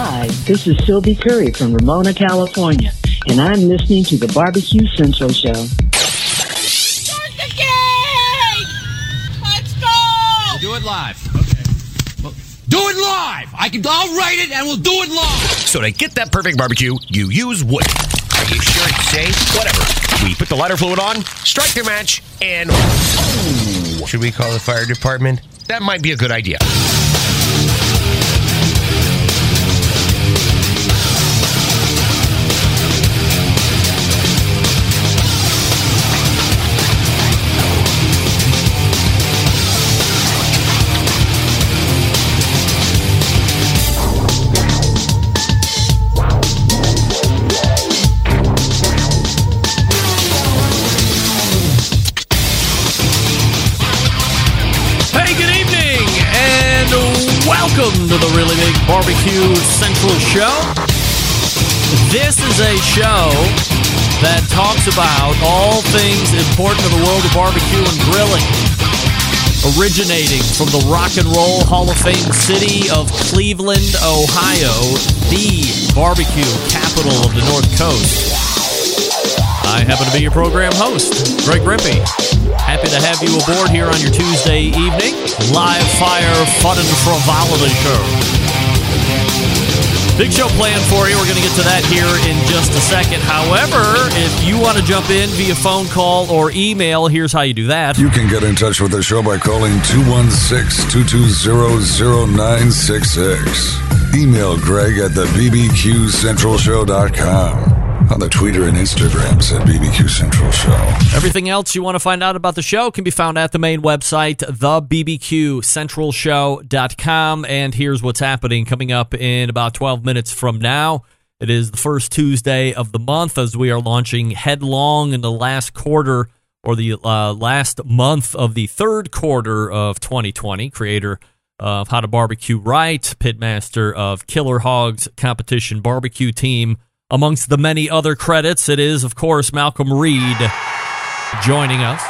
Hi, this is Sylvie Curry from Ramona, California, and I'm listening to the Barbecue Central Show. Start the game! Let's go! Do it live. Okay. Well, do it live. I can. I'll write it, and we'll do it live. So to get that perfect barbecue, you use wood. Are you sure it's safe? Whatever. We put the lighter fluid on, strike the match, and oh, should we call the fire department? That might be a good idea. Barbecue Central Show. This is a show that talks about all things important to the world of barbecue and grilling. Originating from the Rock and Roll Hall of Fame city of Cleveland, Ohio, the barbecue capital of the North Coast. I happen to be your program host, Greg Rempe. Happy to have you aboard here on your Tuesday evening. Live fire, fun and frivolity show. Big show planned for you. We're going to get to that here in just a second. However, if you want to jump in via phone call or email, here's how you do that. You can get in touch with the show by calling 216 220 0966. Email Greg at the BBQCentralShow.com. On the Twitter and Instagrams at BBQ Central Show. Everything else you want to find out about the show can be found at the main website, thebbqcentralshow.com. And here's what's happening coming up in about 12 minutes from now. It is the first Tuesday of the month as we are launching headlong in the last quarter or the uh, last month of the third quarter of 2020. Creator of How to Barbecue Right, pitmaster of Killer Hogs Competition Barbecue Team. Amongst the many other credits, it is, of course, Malcom Reed joining us.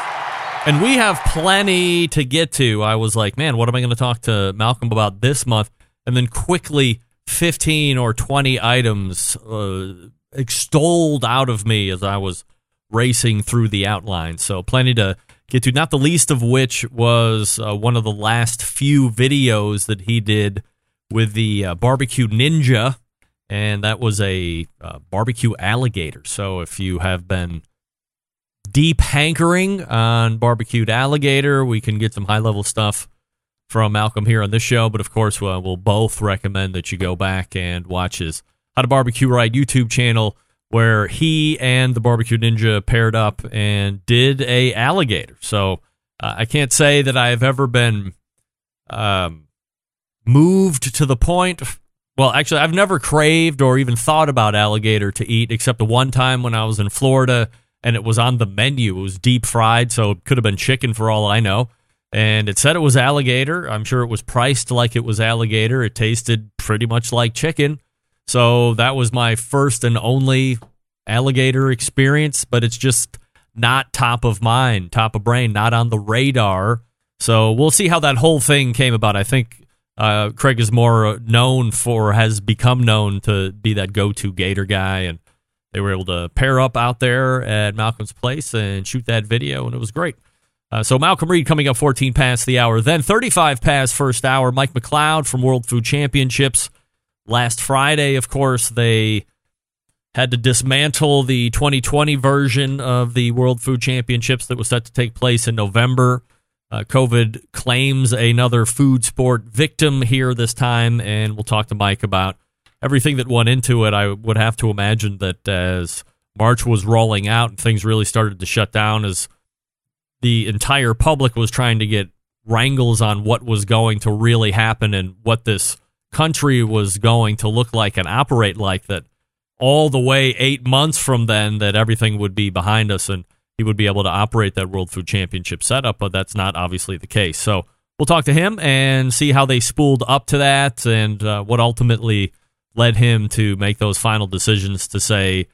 And we have plenty to get to. I was like, man, what am I going to talk to Malcom about this month? And then quickly, 15 or 20 items uh, extolled out of me as I was racing through the outline. So, plenty to get to, not the least of which was uh, one of the last few videos that he did with the uh, Barbecue Ninja and that was a uh, barbecue alligator. So if you have been deep hankering on barbecued alligator, we can get some high level stuff from Malcom here on this show. But of course, uh, we'll both recommend that you go back and watch his How to Barbecue Right YouTube channel, where he and the Barbecue Ninja paired up and did a alligator. So uh, I can't say that I've ever been um, moved to the point well, actually, I've never craved or even thought about alligator to eat, except the one time when I was in Florida and it was on the menu. It was deep fried, so it could have been chicken for all I know. And it said it was alligator. I'm sure it was priced like it was alligator. It tasted pretty much like chicken. So that was my first and only alligator experience, but it's just not top of mind, top of brain, not on the radar. So we'll see how that whole thing came about. I think uh, Craig is more known for, has become known to be that go to Gator guy. And they were able to pair up out there at Malcom's place and shoot that video, and it was great. Uh, so Malcom Reed coming up 14 past the hour. Then 35 past first hour, Mike McCloud from World Food Championships. Last Friday, of course, they had to dismantle the 2020 version of the World Food Championships that was set to take place in November. Uh, COVID claims another food sport victim here this time, and we'll talk to Mike about everything that went into it. I would have to imagine that as March was rolling out and things really started to shut down, as the entire public was trying to get wrangles on what was going to really happen and what this country was going to look like and operate like, that all the way eight months from then, that everything would be behind us and he would be able to operate that World Food Championship setup, but that's not obviously the case. So we'll talk to him and see how they spooled up to that and uh, what ultimately led him to make those final decisions to say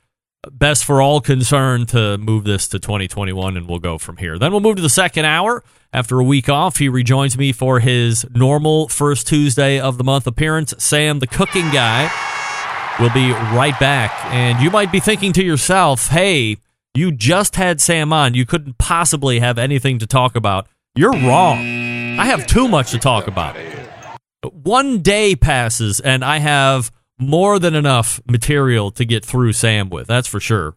best for all concerned to move this to 2021 and we'll go from here. Then we'll move to the second hour. After a week off, he rejoins me for his normal first Tuesday of the month appearance. Sam, the cooking guy, We'll be right back. And you might be thinking to yourself, hey, you just had Sam on. You couldn't possibly have anything to talk about. You're wrong. I have too much to talk about. One day passes, and I have more than enough material to get through Sam with. That's for sure.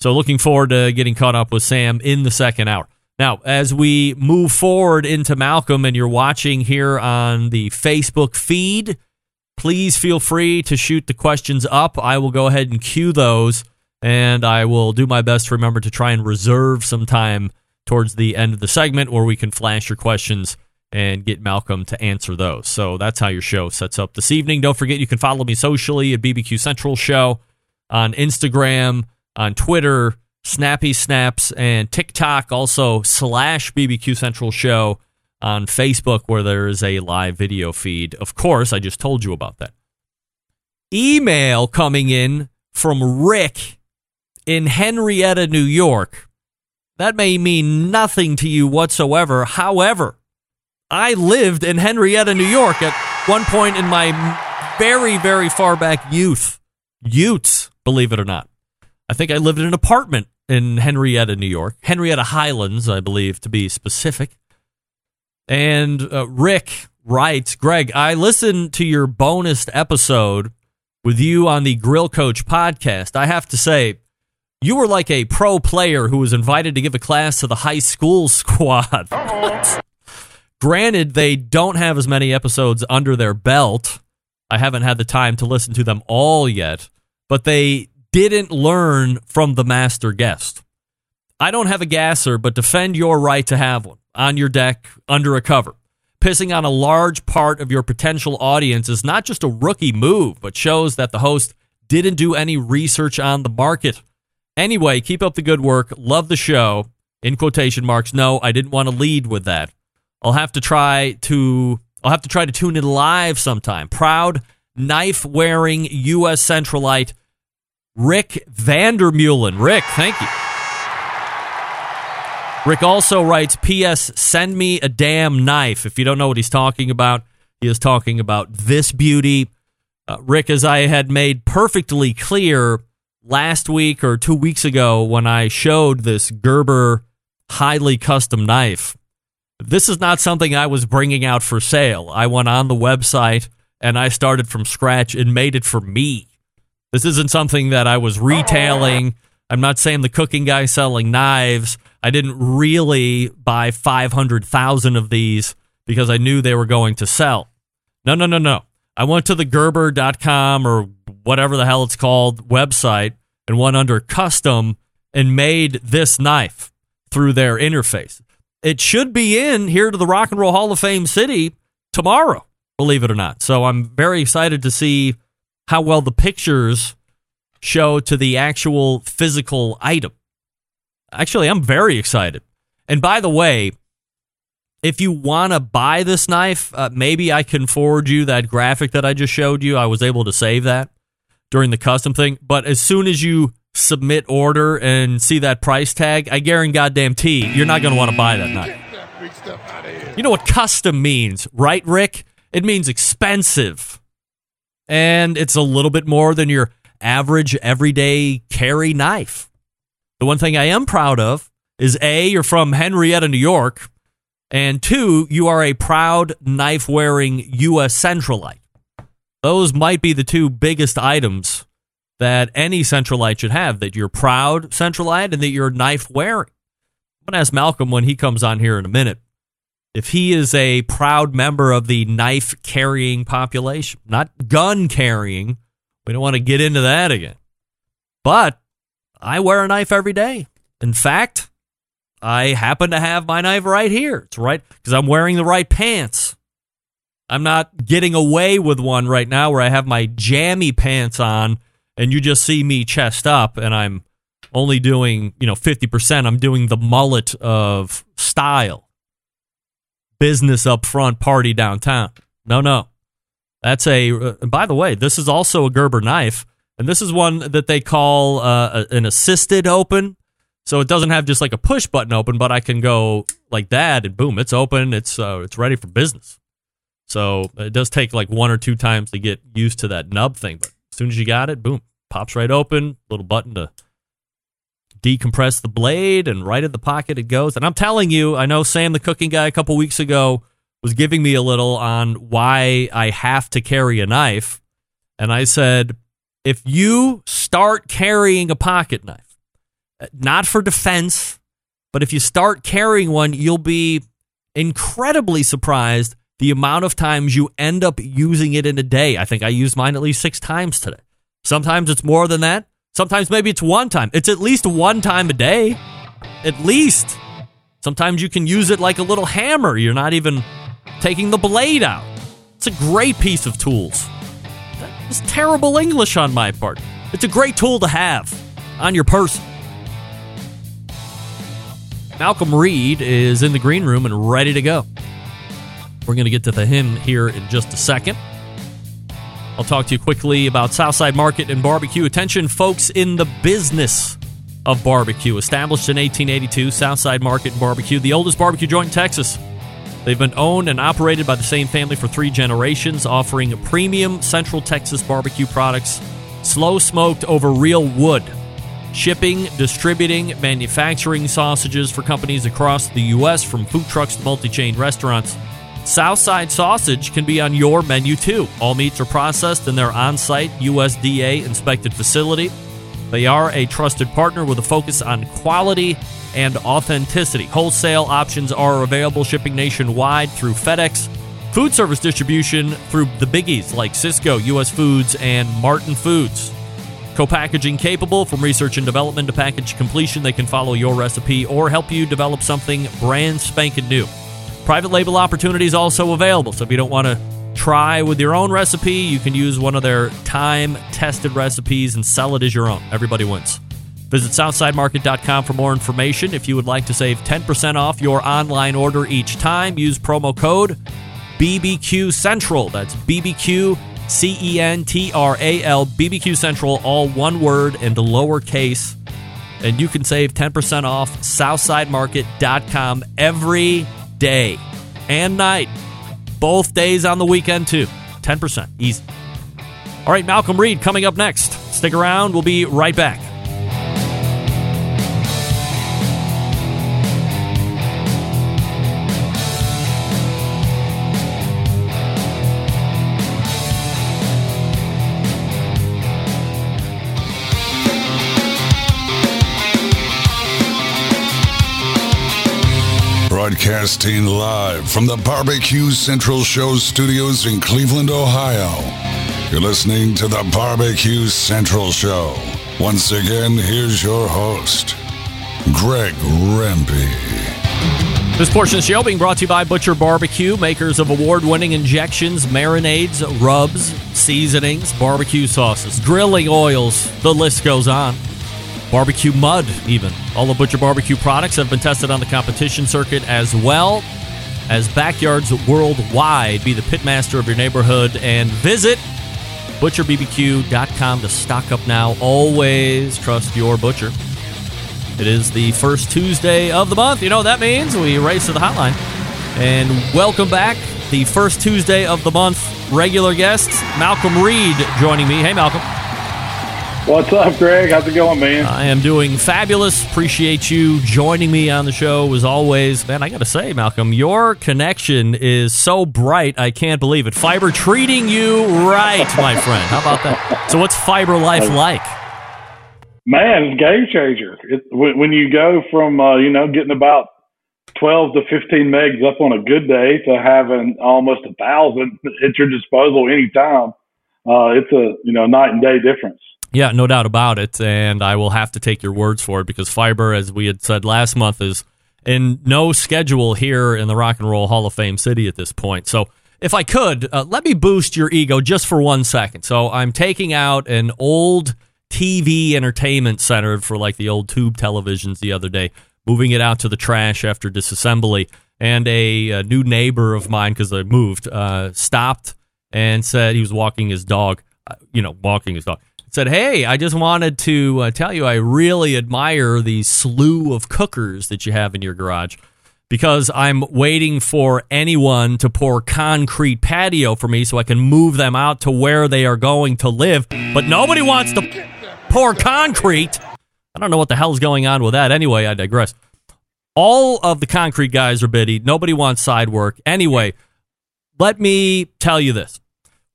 So, looking forward to getting caught up with Sam in the second hour. Now, as we move forward into Malcom and you're watching here on the Facebook feed, please feel free to shoot the questions up. I will go ahead and cue those, and I will do my best to remember to try and reserve some time towards the end of the segment where we can flash your questions and get Malcom to answer those. So that's how your show sets up this evening. Don't forget you can follow me socially at BBQ Central Show on Instagram, on Twitter, Snappy Snaps, and TikTok. Also slash BBQ Central Show on Facebook where there is a live video feed. Of course, I just told you about that. Email coming in from Rick in Henrietta, New York. That may mean nothing to you whatsoever. However, I lived in Henrietta, New York at one point in my very, very far back youth. Utes, believe it or not. I think I lived in an apartment in Henrietta, New York. Henrietta Highlands, I believe, to be specific. And uh, Rick writes Greg, I listened to your bonus episode with you on the Grill Coach podcast. I have to say, you were like a pro player who was invited to give a class to the high school squad. Granted, they don't have as many episodes under their belt. I haven't had the time to listen to them all yet, but they didn't learn from the master guest. I don't have a gasser, but defend your right to have one on your deck under a cover. Pissing on a large part of your potential audience is not just a rookie move, but shows that the host didn't do any research on the market. Anyway, keep up the good work. Love the show. In quotation marks. No, I didn't want to lead with that. I'll have to try to I'll have to try to tune in live sometime. Proud knife wearing U.S. Centralite Rick Vandermeulen. Rick, thank you. Rick also writes, P.S. Send me a damn knife. If you don't know what he's talking about, he is talking about this beauty. Uh, Rick, as I had made perfectly clear last week or two weeks ago when I showed this Gerber highly custom knife, this is not something I was bringing out for sale. I went on the website and I started from scratch and made it for me. This isn't something that I was retailing. I'm not saying the cooking guy selling knives. I didn't really buy 500,000 of these because I knew they were going to sell. No, no, no, no. I went to the Gerber.com or whatever the hell it's called website and went under custom and made this knife through their interface. It should be in here to the Rock and Roll Hall of Fame city tomorrow, believe it or not. So I'm very excited to see how well the pictures show to the actual physical item. Actually, I'm very excited. And by the way, if you want to buy this knife, uh, maybe I can forward you that graphic that I just showed you. I was able to save that during the custom thing. But as soon as you submit order and see that price tag, I guarantee goddamn T, you're not going to want to buy that knife. You know what custom means, right, Rick? It means expensive. And it's a little bit more than your average everyday carry knife. The one thing I am proud of is A, you're from Henrietta, New York, and two, you are a proud knife wearing U.S. Centralite. Those might be the two biggest items that any Centralite should have that you're proud Centralite and that you're knife wearing. I'm going to ask Malcom when he comes on here in a minute if he is a proud member of the knife carrying population, not gun carrying. We don't want to get into that again. But I wear a knife every day. In fact, I happen to have my knife right here. It's right because I'm wearing the right pants. I'm not getting away with one right now where I have my jammy pants on and you just see me chest up and I'm only doing, you know, 50%. I'm doing the mullet of style. Business up front, party downtown. No, no. That's a, uh, by the way, this is also a Gerber knife. And this is one that they call uh, an assisted open. So it doesn't have just like a push button open, but I can go like that and boom, it's open. It's uh, it's ready for business. So it does take like one or two times to get used to that nub thing, but as soon as you got it, boom, pops right open. Little button to decompress the blade, and right in the pocket it goes. And I'm telling you, I know Sam, the cooking guy, a couple weeks ago was giving me a little on why I have to carry a knife. And I said, if you start carrying a pocket knife, eh, not for defense, but if you start carrying one, you'll be incredibly surprised the amount of times you end up using it in a day. I think I used mine at least six times today. Sometimes it's more than that. Sometimes maybe it's one time. It's at least one time a day. At least. Sometimes you can use it like a little hammer. You're not even taking the blade out. It's a great piece of tools. It's terrible English on my part. It's a great tool to have on your person. Malcom Reed is in the green room and ready to go. We're going to get to the hymn here in just a second. I'll talk to you quickly about Southside Market and Barbecue. Attention, folks in the business of barbecue. Established in 1882, Southside Market and Barbecue, the oldest barbecue joint in Texas. They've been owned and operated by the same family for three generations, offering premium Central Texas barbecue products, slow smoked over real wood, shipping, distributing, manufacturing sausages for companies across the U.S., from food trucks to multi chain restaurants. Southside Sausage can be on your menu too. All meats are processed in their on site USDA inspected facility. They are a trusted partner with a focus on quality and authenticity. Wholesale options are available, shipping nationwide through FedEx. Food service distribution through the biggies like Sysco, US Foods, and Martin Foods. Co packaging capable from research and development to package completion. They can follow your recipe or help you develop something brand spanking new. Private label opportunities also available. So if you don't want to try with your own recipe, you can use one of their time tested recipes and sell it as your own. Everybody wins. Visit SouthsideMarket.com for more information. If you would like to save 10% off your online order each time, use promo code BBQ Central. That's BBQ C E N T R A L, BBQ Central, all one word and the lowercase. And you can save 10% off SouthsideMarket.com every day and night. Both days on the weekend, too. 10%. Easy. All right, Malcom Reed coming up next. Stick around. We'll be right back. Broadcasting live from the Barbecue Central Show studios in Cleveland, Ohio. You're listening to the Barbecue Central Show. Once again, here's your host, Greg Rempe. This portion of the show being brought to you by Butcher Barbecue, makers of award winning injections, marinades, rubs, seasonings, barbecue sauces, grilling oils. The list goes on. Barbecue mud, even. All the Butcher Barbecue products have been tested on the competition circuit as well as backyards worldwide. Be the pitmaster of your neighborhood and visit butcherbbq.com to stock up now. Always trust your butcher. It is the first Tuesday of the month. You know what that means? We race to the hotline. And welcome back. The first Tuesday of the month. Regular guest, Malcom Reed, joining me. Hey, Malcom. What's up, Greg? How's it going, man? I am doing fabulous. Appreciate you joining me on the show as always. Man, I got to say, Malcom, your connection is so bright. I can't believe it. Fiber treating you right, my friend. How about that? So, what's Fiber Life like? Man, it's game changer. It, when, you go from uh, you know getting about twelve to fifteen megs up on a good day to having almost a thousand at your disposal anytime, uh, it's a you know night and day difference. Yeah, no doubt about it. And I will have to take your words for it because Fiber, as we had said last month, is in no schedule here in the Rock and Roll Hall of Fame city at this point. So, if I could, uh, let me boost your ego just for one second. So, I'm taking out an old TV entertainment center for like the old tube televisions the other day, moving it out to the trash after disassembly. And a, a new neighbor of mine, because I moved, uh, stopped and said he was walking his dog, uh, you know, walking his dog said, Hey, I just wanted to uh, tell you I really admire the slew of cookers that you have in your garage because I'm waiting for anyone to pour concrete patio for me so I can move them out to where they are going to live. But nobody wants to pour concrete. I don't know what the hell's going on with that. Anyway, I digress. All of the concrete guys are biddy. Nobody wants side work. Anyway, let me tell you this.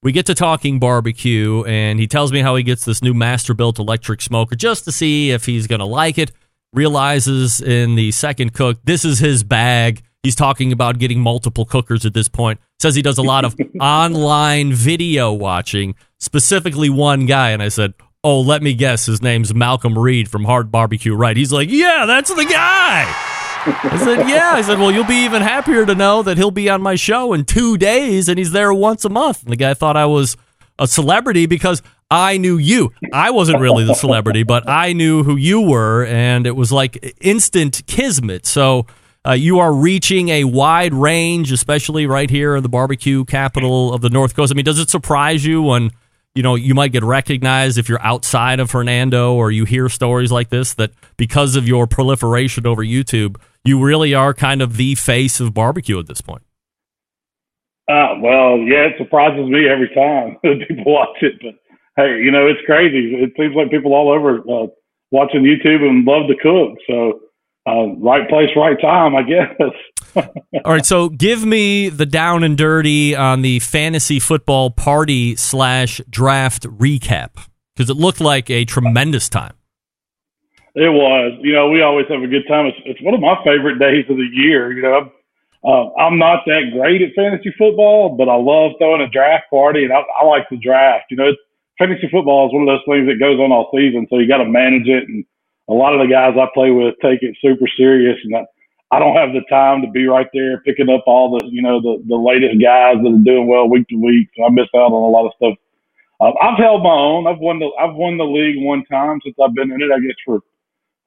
We get to talking barbecue, and he tells me how he gets this new Masterbuilt electric smoker just to see if he's going to like it realizes in the second cook this is his bag. He's talking about getting multiple cookers at this point. Says he does a lot of online video watching, specifically one guy. And I said, Oh, let me guess. His name's Malcom Reed from Hard Barbecue, right? He's like, Yeah, that's the guy. I said, Yeah. I said, Well, you'll be even happier to know that he'll be on my show in two days and he's there once a month. And the guy thought I was a celebrity because I knew you. I wasn't really the celebrity, but I knew who you were, and it was like instant kismet. So uh, you are reaching a wide range, especially right here in the barbecue capital of the North Coast. I mean, does it surprise you when you know you might get recognized if you're outside of Hernando, or you hear stories like this that because of your proliferation over YouTube, you really are kind of the face of barbecue at this point? Uh, well, yeah, it surprises me every time people watch it, but hey, you know, it's crazy. It seems like people all over uh, watching YouTube and love to cook. So, uh, right place, right time, I guess. All right. So, give me the down and dirty on the fantasy football party slash draft recap because it looked like a tremendous time. It was. You know, we always have a good time. It's, it's one of my favorite days of the year. You know, I'm, uh, I'm not that great at fantasy football, but I love throwing a draft party, and I, I like the draft. You know, fantasy football is one of those things that goes on all season, so you got to manage it. And a lot of the guys I play with take it super serious, and I don't have the time to be right there picking up all the you know the the latest guys that are doing well week to week. So I miss out on a lot of stuff. Uh, I've held my own. I've won the I've won the league one time since I've been in it. I guess for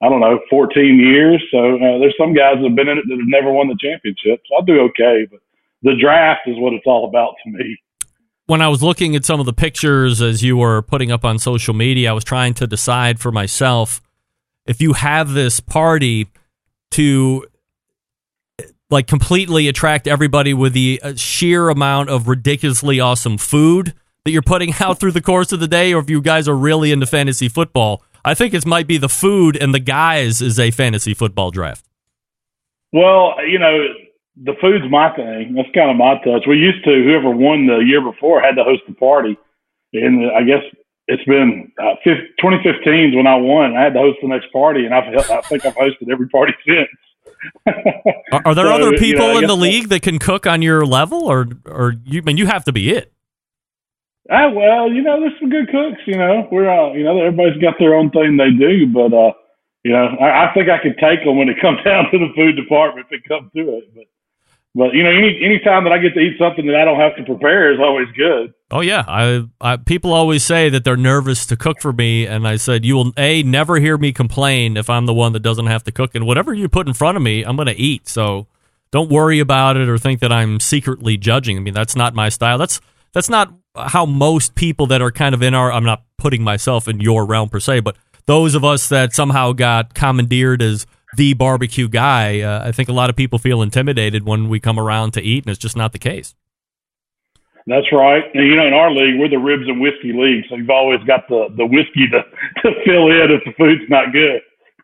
I don't know 14 years. So uh, there's some guys that have been in it that have never won the championship. So I'll do okay, but the draft is what it's all about to me when I was looking at some of the pictures as you were putting up on social media, I was trying to decide for myself if you have this party to like completely attract everybody with the uh, sheer amount of ridiculously awesome food that you're putting out through the course of the day, or if you guys are really into fantasy football. I think it might be the food and the guys is a fantasy football draft. Well, you know, the food's my thing. That's kind of my touch. We used to whoever won the year before had to host the party, and I guess it's been uh, 2015 is when I won. I had to host the next party, and I've I think I've hosted every party since. Are, are, there so, other people you know, in the league that can cook on your level, or or you I mean you have to be it? Ah, well, you know, there's some good cooks. You know, we're all, you know, everybody's got their own thing they do, but uh, you know, I, I think I could take them when it comes down to the food department if it comes to it. But but you know, any any time that I get to eat something that I don't have to prepare is always good. Oh yeah, I, I people always say that they're nervous to cook for me, and I said you will a never hear me complain if I'm the one that doesn't have to cook, and whatever you put in front of me, I'm going to eat. So don't worry about it or think that I'm secretly judging. I mean, that's not my style. That's that's not how most people that are kind of in our. I'm not putting myself in your realm per se, but those of us that somehow got commandeered as the barbecue guy. Uh, I think a lot of people feel intimidated when we come around to eat, and it's just not the case. That's right. And, you know, in our league, we're the ribs and whiskey league, so you've always got the, the whiskey to, to fill in if the food's not good.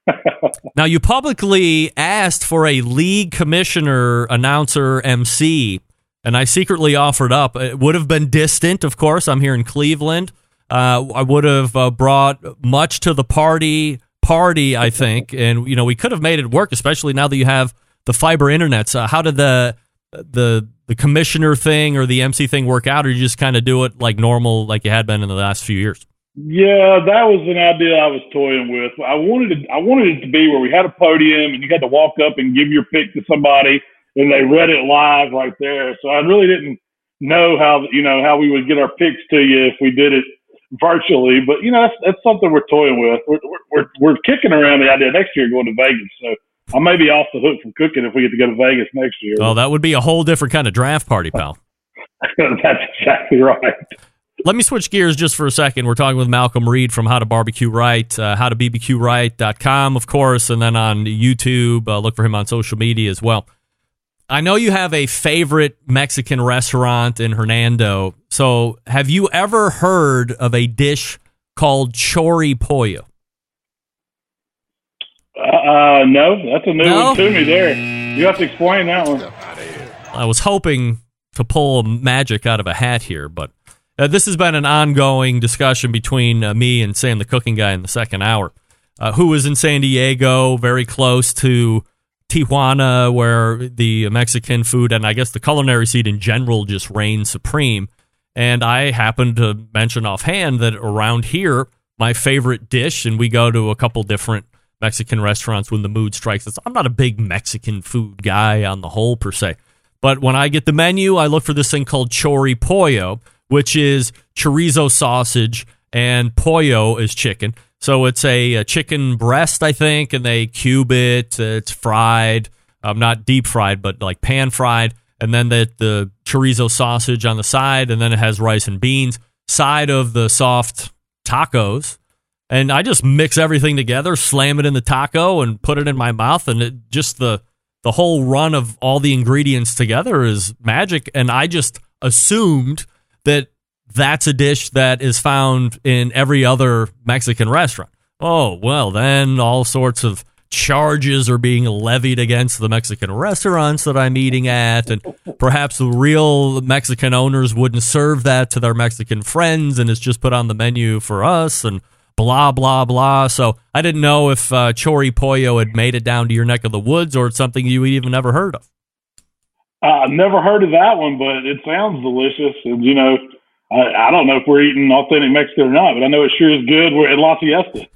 now, you publicly asked for a league commissioner, announcer, MC, and I secretly offered up. It would have been distant, of course. I'm here in Cleveland. Uh, I would have uh, brought much to the party party, I think, and you know we could have made it work, especially now that you have the fiber internet. So uh, how did the the the commissioner thing or the MC thing work out, or you just kind of do it like normal, like you had been in the last few years? Yeah, that was an idea I was toying with. I wanted it, I wanted it to be where we had a podium and you had to walk up and give your pick to somebody, and they read it live right there. So I really didn't know how you know how we would get our picks to you if we did it virtually. But you know, that's, that's something we're toying with. We're, we're we're kicking around the idea next year going to Vegas. So I may be off the hook from cooking if we get to go to Vegas next year. Oh, that would be a whole different kind of draft party, pal. that's exactly right. Let me switch gears just for a second. We're talking with Malcom Reed from How to Barbecue Right, uh, howtobbqright.com, of course, and then on YouTube. Uh, look for him on social media as well. I know you have a favorite Mexican restaurant in Hernando. So, have you ever heard of a dish called chori pollo? Uh, uh, no, that's a new No? one to me. There, you have to explain that one. I was hoping to pull magic out of a hat here, but uh, this has been an ongoing discussion between uh, me and Sam, the cooking guy, in the second hour, uh, who is in San Diego, very close to Tijuana, where the Mexican food and I guess the culinary scene in general just reigns supreme. And I happened to mention offhand that around here, my favorite dish, and we go to a couple different Mexican restaurants when the mood strikes us. I'm not a big Mexican food guy on the whole, per se. But when I get the menu, I look for this thing called chori pollo, which is chorizo sausage and pollo is chicken. So it's a, a chicken breast, I think, and they cube it. It's fried, um, not deep fried, but like pan fried. And then the, the chorizo sausage on the side, and then it has rice and beans. Side of the soft tacos. And I just mix everything together, slam it in the taco, and put it in my mouth. And it just the the whole run of all the ingredients together is magic. And I just assumed that that's a dish that is found in every other Mexican restaurant. Oh, well, then all sorts of charges are being levied against the Mexican restaurants that I'm eating at. And perhaps the real Mexican owners wouldn't serve that to their Mexican friends and it's just put on the menu for us and blah, blah, blah. So I didn't know if uh, Chori Pollo had made it down to your neck of the woods or it's something you even never heard of. Uh, I've never heard of that one, but it sounds delicious. And you know, I, don't know if we're eating authentic Mexican or not, but I know it sure is good. We're at La Fiesta.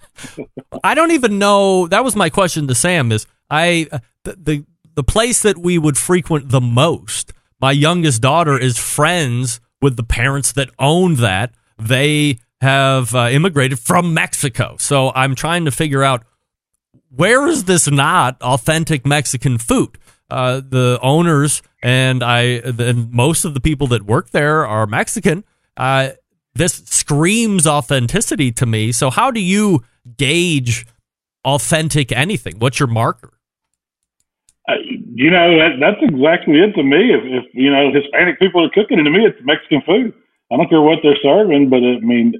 I don't even know. That was my question to Sam. Is I uh, the, the the place that we would frequent the most? My youngest daughter is friends with the parents that own that. They have uh, immigrated from Mexico, so I'm trying to figure out where is this not authentic Mexican food. Uh, the owners and I, and most of the people that work there are Mexican. Uh, this screams authenticity to me. So, how do you gauge authentic anything? What's your marker? Uh, you know, that, that's exactly it to me. If, if you know Hispanic people are cooking it, to me, it's Mexican food. I don't care what they're serving, but I mean,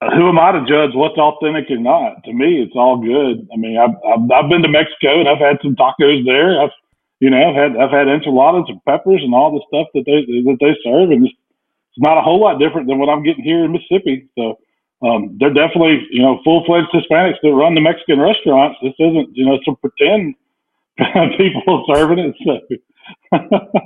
who am I to judge what's authentic or not? To me, it's all good. I mean, I've, I've, I've been to Mexico and I've had some tacos there. I've, you know, I've had I've had enchiladas and peppers and all the stuff that they that they serve, and not a whole lot different than what I'm getting here in Mississippi. So um, they're definitely you know full fledged Hispanics that run the Mexican restaurants. This isn't you know some pretend people serving it. So.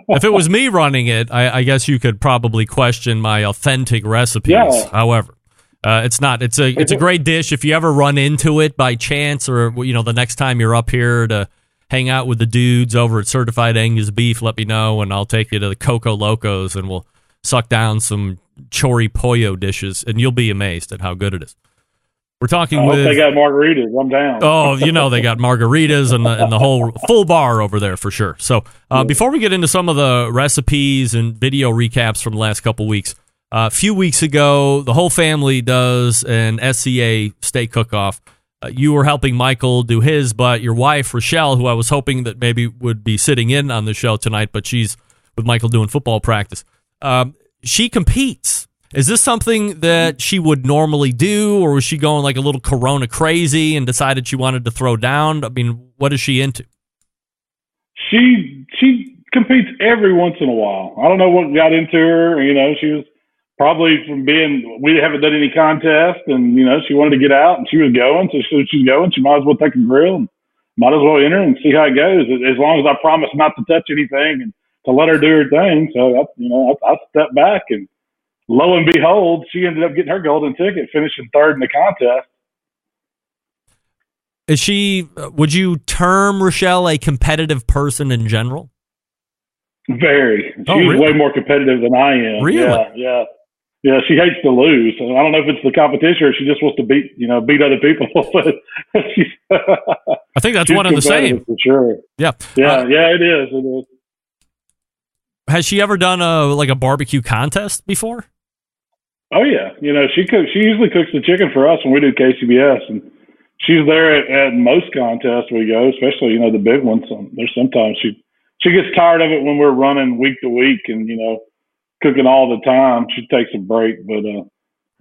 if it was me running it, I, I guess you could probably question my authentic recipes. Yeah. However, uh, it's not. It's a it's a great dish. If you ever run into it by chance, or you know, the next time you're up here to hang out with the dudes over at Certified Angus Beef, let me know, and I'll take you to the Coco Locos, and we'll suck down some chori pollo dishes, and you'll be amazed at how good it is. We're talking I hope with they got margaritas. I'm down. Oh, you know they got margaritas and the, and the whole full bar over there for sure. So uh, before we get into some of the recipes and video recaps from the last couple weeks, uh, a few weeks ago, the whole family does an SCA steak cook-off. Uh, you were helping Michael do his, but your wife Rachelle, who I was hoping that maybe would be sitting in on the show tonight, but she's with Michael doing football practice. Um, she competes. Is this something that she would normally do, or was she going like a little Corona crazy and decided she wanted to throw down? I mean, what is she into? she she competes every once in a while. I don't know what got into her. You know, she was probably from being we haven't done any contest, and you know she wanted to get out, and she was going, so she, she's going. She might as well take a grill, and might as well enter and see how it goes. As long as I promise not to touch anything and to let her do her thing. So I, you know, I, I stepped back, and lo and behold, she ended up getting her golden ticket, finishing third in the contest. Is she? Would you term Rachelle a competitive person in general? Very. She's Oh, really? way more competitive than I am. Really? Yeah, yeah. Yeah, she hates to lose. I don't know if it's the competition or she just wants to beat, you know, beat other people. I think that's one and the same. For sure. Yeah. Yeah, Uh, yeah, it is. It is. Has she ever done a like a barbecue contest before? Oh yeah, you know she cooks. She usually cooks the chicken for us when we do KCBS, and she's there at, at most contests we go, especially you know the big ones. Um, there's sometimes she she gets tired of it when we're running week to week and you know cooking all the time. She takes a break, but uh,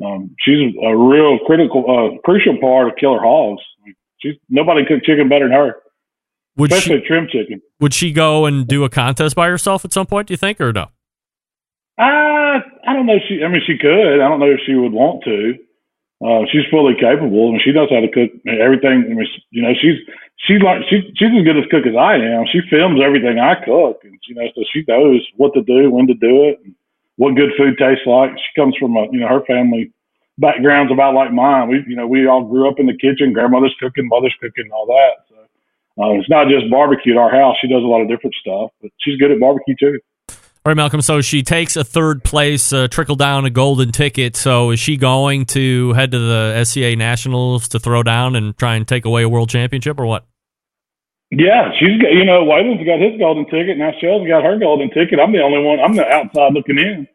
um, she's a real critical, uh, crucial part of Killer Hogs. She's nobody cooks chicken better than her, Would especially she, trim chicken. would she go and do a contest by herself at some point? Do you think, or no? Uh, I don't know. If she, I mean, she could. I don't know if she would want to. Uh, she's fully capable, and she knows how to cook everything. I mean, you know, she's she's like she, she's as good as cook as I am. She films everything I cook, and you know, so she knows what to do, when to do it, and what good food tastes like. She comes from a you know her family background's about like mine. We you know we all grew up in the kitchen. Grandmother's cooking, mother's cooking, and all that. Uh, it's not just barbecue at our house. She does a lot of different stuff, but she's good at barbecue too. All right, Malcom. So she takes a third place, uh, trickle down a golden ticket. So is she going to head to the SCA Nationals to throw down and try and take away a world championship, or what? Yeah, she's got, you know, Waylon's got his golden ticket. Now Shell's got her golden ticket. I'm the only one. I'm the outside looking in.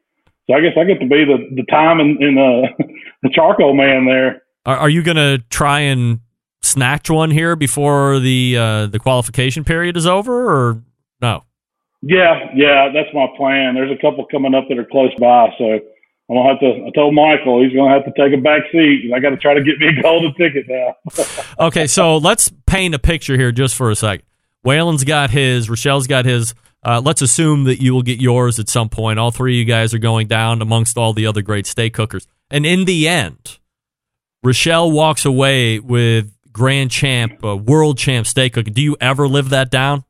So I guess I get to be the, the time and, and uh, the charcoal man there. Are, are you going to try and snatch one here before the uh, the qualification period is over, or no? Yeah, yeah, that's my plan. There's a couple coming up that are close by. So I'm to have to, I told Michael he's going to have to take a back seat. I got to try to get me a golden ticket now. Okay, so let's paint a picture here just for a second. Waylon's got his, Rachelle's got his. Uh, let's assume that you will get yours at some point. All three of you guys are going down amongst all the other great steak cookers. And in the end, Rachelle walks away with grand champ, uh, world champ steak cooking. Do you ever live that down?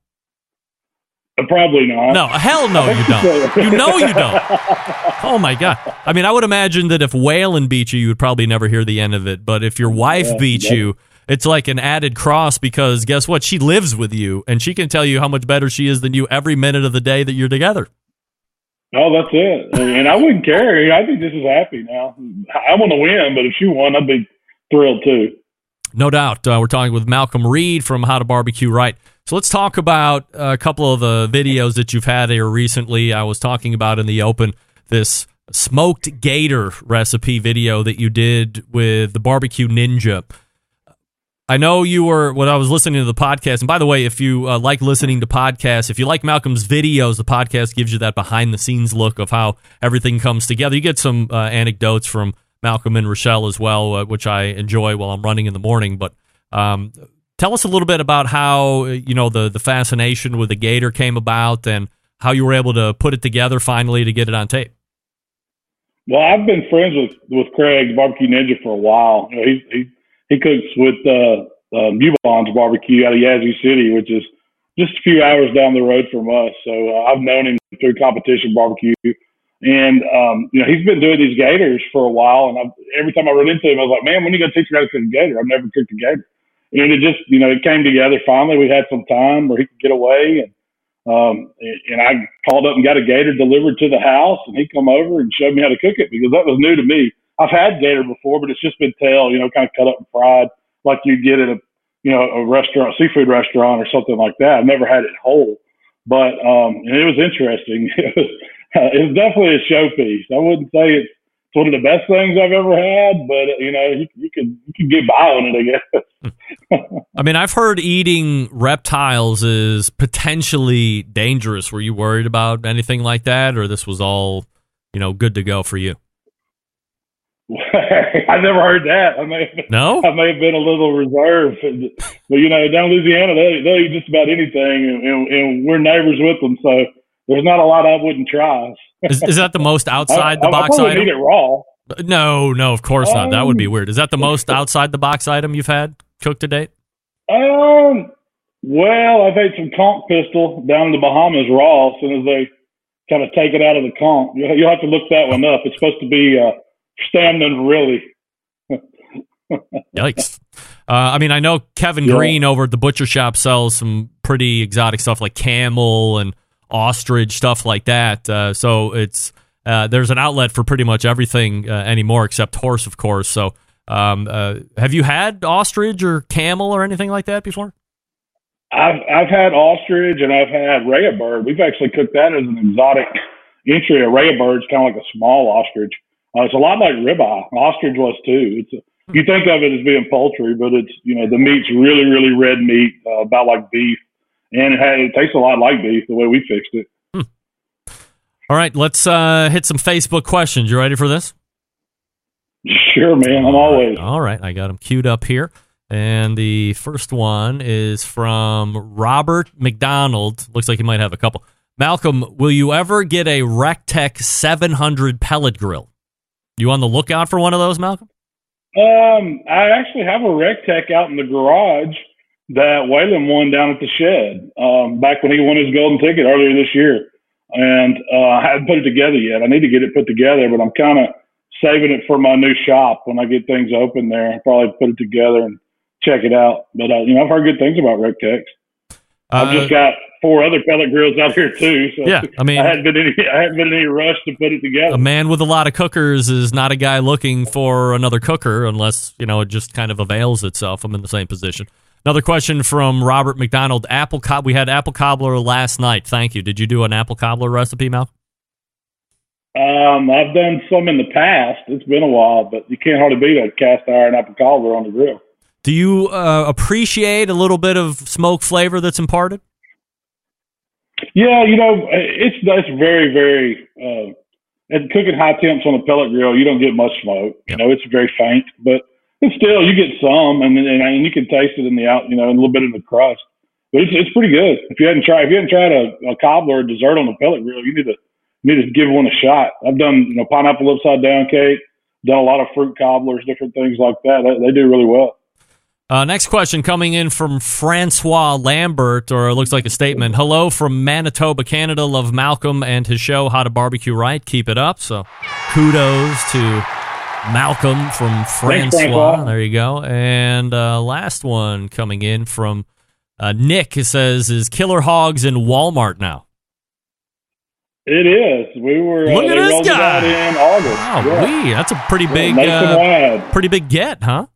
Probably not. No, hell no, you don't. You know you don't. Oh my god! I mean, I would imagine that if Waylon beat you, you would probably never hear the end of it. But if your wife Yeah, beats that- you, it's like an added cross because guess what? She lives with you, and she can tell you how much better she is than you every minute of the day that you're together. Oh, that's it. And I wouldn't care. I think this is happy now. I want to win, but if she won, I'd be thrilled too. No doubt. Uh, we're talking with Malcom Reed from How to Barbecue Right. So let's talk about a couple of the videos that you've had here recently. I was talking about in the open this smoked gator recipe video that you did with the Barbecue Ninja. I know you were when I was listening to the podcast. And by the way, if you uh, like listening to podcasts, if you like Malcom's videos, the podcast gives you that behind the scenes look of how everything comes together. You get some uh, anecdotes from Malcom and Rachelle as well, uh, which I enjoy while I'm running in the morning. But um, tell us a little bit about how uh, you know the the fascination with the gator came about and how you were able to put it together finally to get it on tape. Well, I've been friends with with Craig Barbecue Ninja for a while. You know, he he he cooks with uh, um, Ubon's Barbecue out of Yazoo City, which is just a few hours down the road from us. So uh, I've known him through competition barbecue, and um, you know he's been doing these gators for a while. And I, every time I run into him, I was like, "Man, when are you gonna teach me how to cook a gator? I've never cooked a gator." And it just you know it came together finally. We had some time where he could get away and. Um, and I called up and got a gator delivered to the house, and he come over and showed me how to cook it because that was new to me. I've had gator before, but it's just been tail, you know, kind of cut up and fried like you get at a, you know, a restaurant, seafood restaurant or something like that. I've never had it whole, but um, and it was interesting. It was, it was definitely a showpiece. I wouldn't say it's, it's one of the best things I've ever had, but you know, you, you could you could get by on it, I guess. I mean, I've heard eating reptiles is potentially dangerous. Were you worried about anything like that, or this was all, you know, good to go for you? I never heard that. I may have, No? I may have been a little reserved, but you know, down in Louisiana, they they'll eat just about anything, and, and, and we're neighbors with them, so there's not a lot I wouldn't try. Is, is that the most outside I, the box I item? eat it raw. No, no, of course not. That would be Um, weird. Is that the most outside the box item you've had cooked to date? Um, well, I've had some conch pistol down in the Bahamas raw. As soon as they kind of take it out of the conch, you'll, you'll have to look that one up. It's supposed to be uh, salmon, really. Yikes. Uh, I mean, I know Kevin Yeah. Green over at the butcher shop sells some pretty exotic stuff like camel and ostrich stuff like that. Uh, so it's uh, there's an outlet for pretty much everything uh, anymore except horse, of course. So um, uh, have you had ostrich or camel or anything like that before? I've I've had ostrich and I've had rhea bird. We've actually cooked that as an exotic entry. A rhea bird's kind of like a small ostrich. Uh, it's a lot like ribeye. Ostrich was too. It's a, you think of it as being poultry, but it's you know the meat's really really red meat, uh, about like beef, and it, had, it tastes a lot like beef the way we fixed it. All right, let's uh, hit some Facebook questions. You ready for this? Sure, man. I'm always. All right, I got them queued up here. And the first one is from Robert McDonald. Looks like he might have a couple. Malcom, will you ever get a Rectech 700 pellet grill? You on the lookout for one of those, Malcom? Um, I actually have a Rectech out in the garage that Waylon won down at the shed um, back when he won his golden ticket earlier this year. And uh, I haven't put it together yet. I need to get it put together, but I'm kind of saving it for my new shop when I get things open there. I'll probably put it together and check it out. But, uh, you know, I've heard good things about Rectech. I've just got four other pellet grills out here too. So Uh, Yeah, I mean- I hadn't been any, I hadn't been in any rush to put it together. A man with a lot of cookers is not a guy looking for another cooker unless, you know, it just kind of avails itself. I'm in the same position. Another question from Robert McDonald. Apple cob- we had apple cobbler last night. Thank you. Did you do an apple cobbler recipe, Malcom? Um, I've done some in the past. It's been a while, but you can't hardly beat a cast iron apple cobbler on the grill. Do you uh, appreciate a little bit of smoke flavor that's imparted? Yeah, you know, it's that's very, very. Uh, and cooking high temps on a pellet grill, you don't get much smoke. You know, it's very faint, but it's still you get some, and, and and you can taste it in the out, you know, a little bit in the crust. But it's it's pretty good. If you hadn't tried, if you hadn't tried a, a cobbler or dessert on a pellet grill, you need to you need to give one a shot. I've done you know pineapple upside down cake, done a lot of fruit cobblers, different things like that. They, they do really well. Uh, next question coming in from Francois Lambert, or it looks like a statement. Hello from Manitoba, Canada. Love Malcom and his show, How to Barbecue Right. Keep it up. So kudos to Malcom from Francois. Francois. There you go. And uh, last one coming in from uh, Nick. It says, Is Killer Hogs in Walmart now? It is. We were Look uh, at this guy. in August. Wow, yeah. wee, that's a pretty Yeah, big, uh, pretty big get, huh?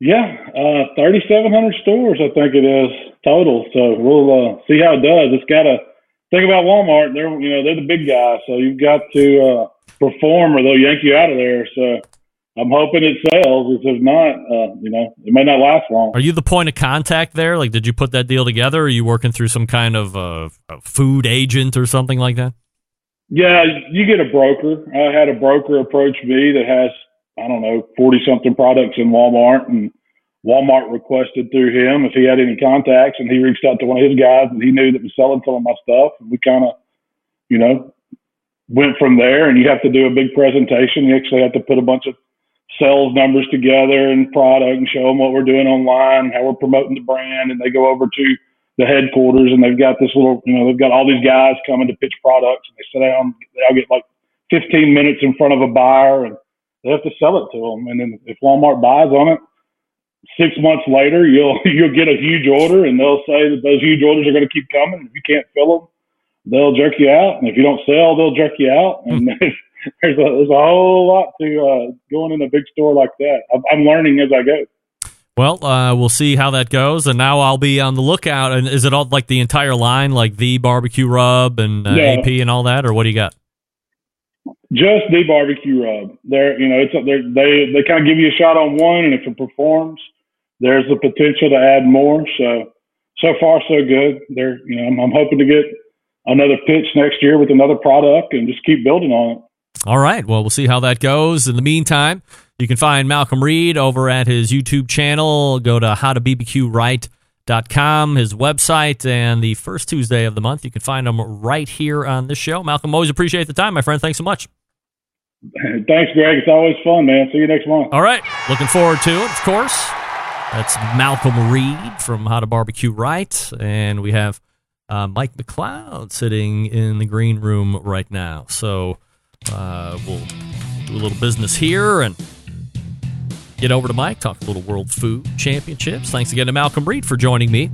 Yeah, uh, 3,700 stores, I think it is total. So we'll uh, see how it does. It's got to think about Walmart. They're you know they're the big guy, so you've got to uh, perform or they'll yank you out of there. So I'm hoping it sells. If it's not, uh, you know, it may not last long. Are you the point of contact there? Like, did you put that deal together? Or are you working through some kind of uh, a food agent or something like that? Yeah, you get a broker. I had a broker approach me that has, I don't know, 40 something products in Walmart and Walmart requested through him if he had any contacts and he reached out to one of his guys that he knew that was selling some of my stuff. And we kind of, you know, went from there and you have to do a big presentation. You actually have to put a bunch of sales numbers together and product and show them what we're doing online, how we're promoting the brand. And they go over to the headquarters and they've got this little, you know, they've got all these guys coming to pitch products and they sit down, they all get like 15 minutes in front of a buyer and they have to sell it to them. And then if Walmart buys on it, six months later, you'll, you'll get a huge order and they'll say that those huge orders are going to keep coming. If you can't fill them, they'll jerk you out. And if you don't sell, they'll jerk you out. And there's a, there's a whole lot to uh, going in a big store like that. I'm, I'm learning as I go. Well, uh, we'll see how that goes, and now I'll be on the lookout. And is it all like the entire line, like the barbecue rub and uh, Yeah. AP and all that, or what do you got? Just the barbecue rub. They're, you know, it's they they kind of give you a shot on one, and if it performs, there's the potential to add more. So so far so good. They're, you know, I'm, I'm hoping to get another pitch next year with another product and just keep building on it. All right. Well, we'll see how that goes. In the meantime, you can find Malcom Reed over at his YouTube channel. Go to howtobbqright.com, his website, and the first Tuesday of the month. You can find him right here on this show. Malcom, always appreciate the time, my friend. Thanks so much. Thanks, Greg. It's always fun, man. See you next month. All right. Looking forward to it, of course. That's Malcom Reed from How to Barbecue Right. And we have uh, Mike McCloud sitting in the green room right now. So uh, we'll do a little business here and get over to Mike, talk a little World Food Championships. Thanks again to Malcom Reed for joining me.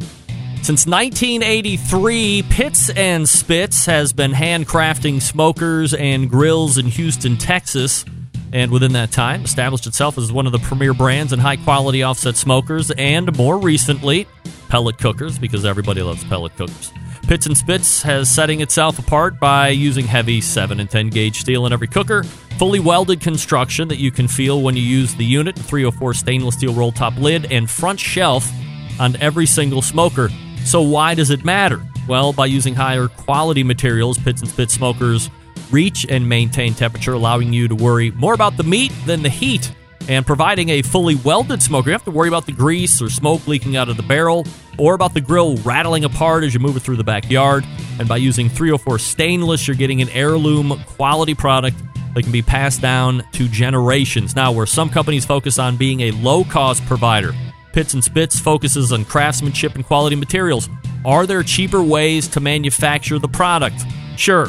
Since 1983, Pits and Spits has been handcrafting smokers and grills in Houston, Texas, and within that time established itself as one of the premier brands in high quality offset smokers and more recently, pellet cookers because everybody loves pellet cookers. Pits and Spits has setting itself apart by using heavy 7 and 10 gauge steel in every cooker, fully welded construction that you can feel when you use the unit, 304 stainless steel roll top lid, and front shelf on every single smoker. So why does it matter? Well, by using higher quality materials, Pits and Spit smokers reach and maintain temperature, allowing you to worry more about the meat than the heat. And providing a fully welded smoker, you have to worry about the grease or smoke leaking out of the barrel or about the grill rattling apart as you move it through the backyard. And by using 304 stainless, you're getting an heirloom quality product that can be passed down to generations. Now, where some companies focus on being a low cost provider, Pits and Spits focuses on craftsmanship and quality materials. Are there cheaper ways to manufacture the product? Sure.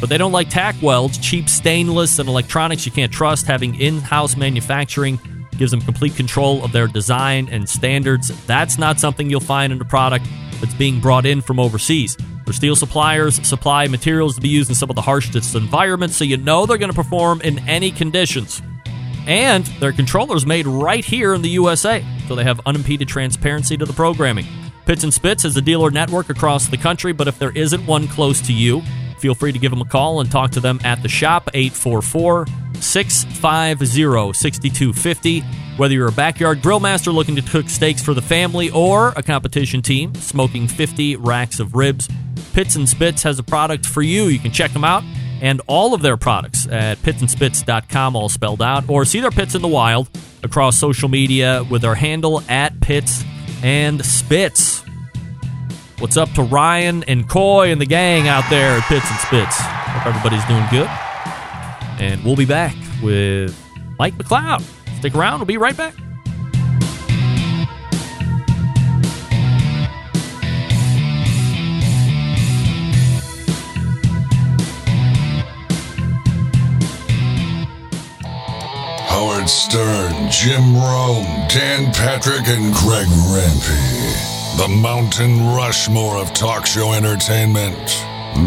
But they don't like tack welds, cheap stainless, and electronics you can't trust. Having in house manufacturing gives them complete control of their design and standards. That's not something you'll find in a product that's being brought in from overseas. Their steel suppliers supply materials to be used in some of the harshest environments, so you know they're going to perform in any conditions. And their controllers made right here in the USA, so they have unimpeded transparency to the programming. Pits and Spits has a dealer network across the country, but if there isn't one close to you, feel free to give them a call and talk to them at the shop 844 650 6250. Whether you're a backyard grill master looking to cook steaks for the family or a competition team smoking 50 racks of ribs, Pits and Spits has a product for you. You can check them out and all of their products at pitsandspits.com, all spelled out, or see their pits in the wild across social media with their handle at Pits and Spits. What's up to Ryan and Coy and the gang out there at Pits and Spits? Hope everybody's doing good. And we'll be back with Mike McCloud. Stick around, we'll be right back. Howard Stern, Jim Rome, Dan Patrick, and Greg Rempe. The Mountain Rushmore of talk show entertainment.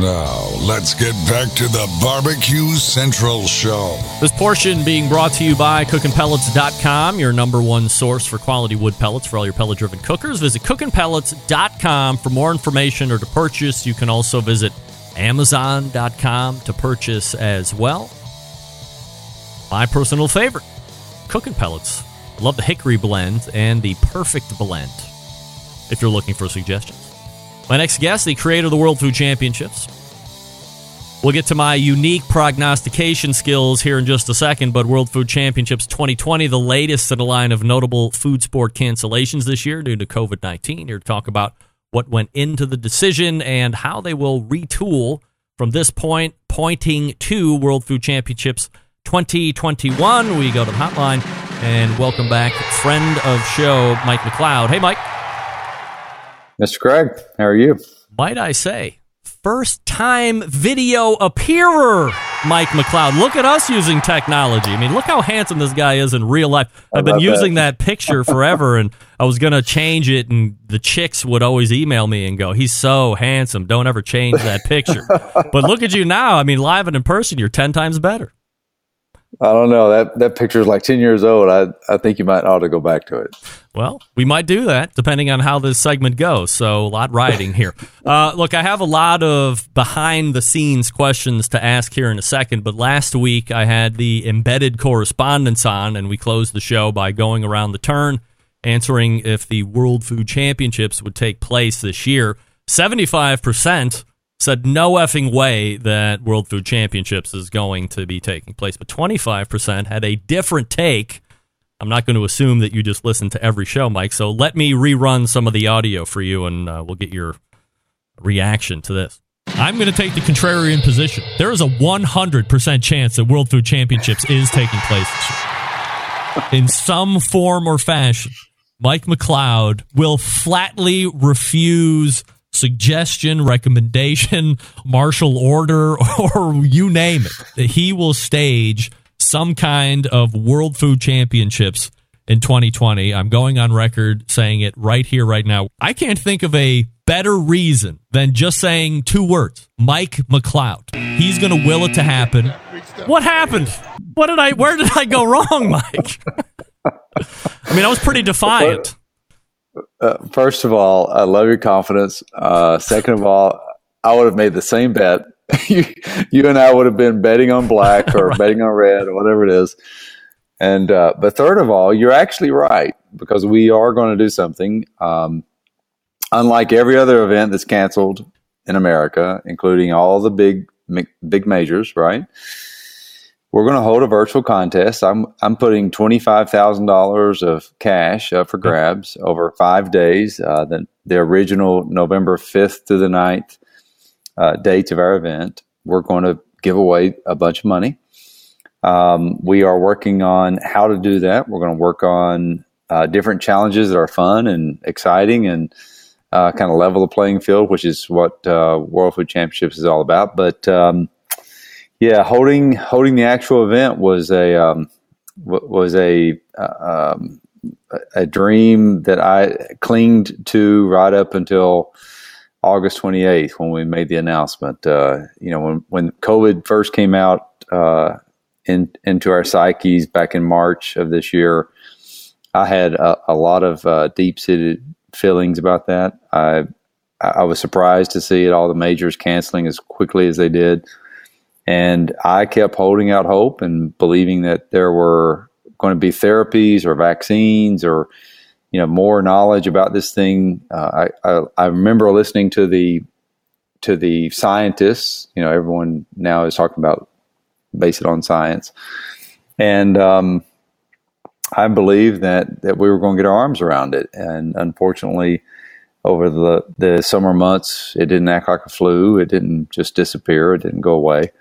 Now, let's get back to the Barbecue Central Show. This portion being brought to you by cookinpellets.com, your number one source for quality wood pellets for all your pellet driven cookers. Visit cookinpellets.com for more information or to purchase. You can also visit amazon.com to purchase as well. My personal favorite, cooking pellets. Love the hickory blend and the perfect blend if you're looking for suggestions. My next guest, the creator of the World Food Championships. We'll get to my unique prognostication skills here in just a second, but World Food Championships 2020, the latest in a line of notable food sport cancellations this year due to COVID 19. Here to talk about what went into the decision and how they will retool from this point, pointing to World Food Championships 2021. We go to the hotline and welcome back friend of show, Mike McCloud. Hey, Mike. Mr. Craig, how are you? Might I say, first time video appearer, Mike McCloud. Look at us using technology. I mean, look how handsome this guy is in real life. I've been using that. that picture forever, and I was going to change it, and the chicks would always email me and go, He's so handsome. Don't ever change that picture. but look at you now. I mean, live and in person, you're 10 times better. I don't know that that picture is like ten years old. I I think you might ought to go back to it. Well, we might do that depending on how this segment goes. So a lot riding here. uh, look, I have a lot of behind the scenes questions to ask here in a second. But last week I had the embedded correspondence on, and we closed the show by going around the turn, answering if the World Food Championships would take place this year. Seventy five percent said no effing way that World Food Championships is going to be taking place. But 25% had a different take. I'm not going to assume that you just listen to every show, Mike. So let me rerun some of the audio for you and uh, we'll get your reaction to this. I'm going to take the contrarian position. There is a 100% chance that World Food Championships is taking place. In some form or fashion, Mike McCloud will flatly refuse suggestion, recommendation, martial order, or you name it. He will stage some kind of World Food Championships in 2020. I'm going on record saying it right here, right now. I can't think of a better reason than just saying two words Mike McCloud. He's going to will it to happen. What happened? What did I, where did I go wrong, Mike? I mean, I was pretty defiant. Uh, first of all, I love your confidence. Uh, second of all, I would have made the same bet. you, you and I would have been betting on black or right. betting on red or whatever it is. And uh, but third of all, you're actually right because we are going to do something. Um, unlike every other event that's canceled in America, including all the big big majors, right? We're going to hold a virtual contest. I'm I'm putting twenty five thousand dollars of cash up for grabs over five days. Uh, the the original November fifth to the 9th uh, dates of our event. We're going to give away a bunch of money. Um, we are working on how to do that. We're going to work on uh, different challenges that are fun and exciting and uh, kind of level the playing field, which is what uh, World Food Championships is all about. But um, yeah, holding holding the actual event was a um, was a uh, um, a dream that I clinged to right up until August 28th when we made the announcement. Uh, you know, when when COVID first came out uh, in, into our psyches back in March of this year, I had a, a lot of uh, deep seated feelings about that. I I was surprised to see all the majors canceling as quickly as they did. And I kept holding out hope and believing that there were going to be therapies or vaccines or you know more knowledge about this thing. Uh, I, I, I remember listening to the to the scientists. You know, everyone now is talking about base it on science, and um, I believe that that we were going to get our arms around it. And unfortunately, over the the summer months, it didn't act like a flu. It didn't just disappear. It didn't go away.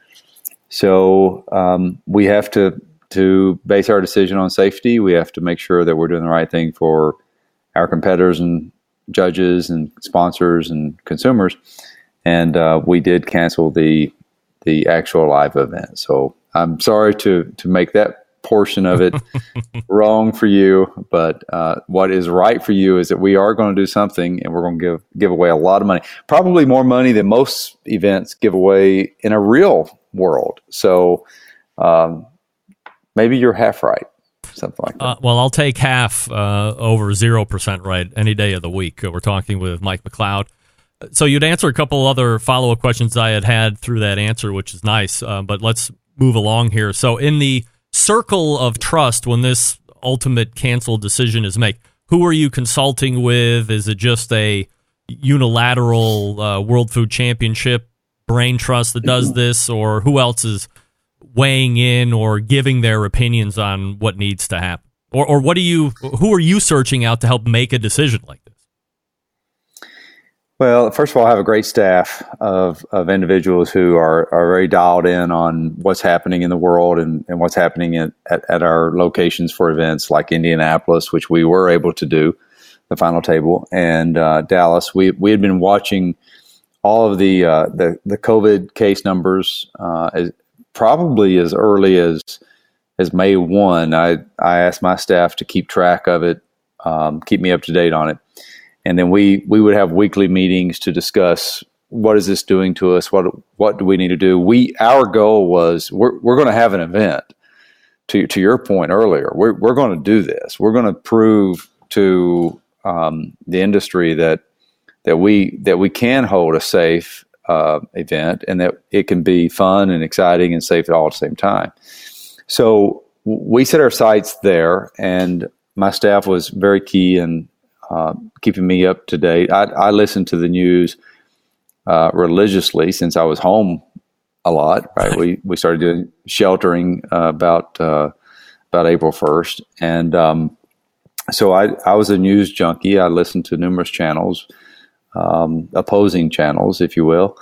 So um, we have to to base our decision on safety. We have to make sure that we're doing the right thing for our competitors and judges and sponsors and consumers. And uh, we did cancel the the actual live event. So I'm sorry to to make that portion of it wrong for you. But uh, what is right for you is that we are going to do something, and we're going to give give away a lot of money, probably more money than most events give away in a real world. So um, maybe you're half right. Something like that. Uh, well, I'll take half uh, over 0% right any day of the week. We're talking with Mike McCloud. So you'd answer a couple other follow up questions I had had through that answer, which is nice. Uh, but let's move along here. So in the circle of trust, when this ultimate cancel decision is made, who are you consulting with? Is it just a unilateral uh, World Food Championship brain trust that does this, or who else is weighing in or giving their opinions on what needs to happen? Or, or what do you, who are you searching out to help make a decision like this? Well, first of all, I have a great staff of, of individuals who are, are very dialed in on what's happening in the world and, and what's happening in, at, at our locations for events like Indianapolis, which we were able to do, the final table, and uh, Dallas. We, we had been watching all of the, uh, the, the COVID case numbers uh, as, probably as early as as May 1. I, I asked my staff to keep track of it, um, keep me up to date on it. And then we we would have weekly meetings to discuss what is this doing to us? What what do we need to do? We our goal was we're, we're going to have an event. To to your point earlier we're, we're going to do this. We're going to prove to um, the industry that that we that we can hold a safe uh, event and that it can be fun and exciting and safe all at the same time so we set our sights there and my staff was very key in uh, keeping me up to date. I, I listen to the news uh, religiously since I was home a lot. Right, we we started doing sheltering uh, about uh, about April first, and um, so I I was a news junkie. I listened to numerous channels, um, opposing channels, if you will,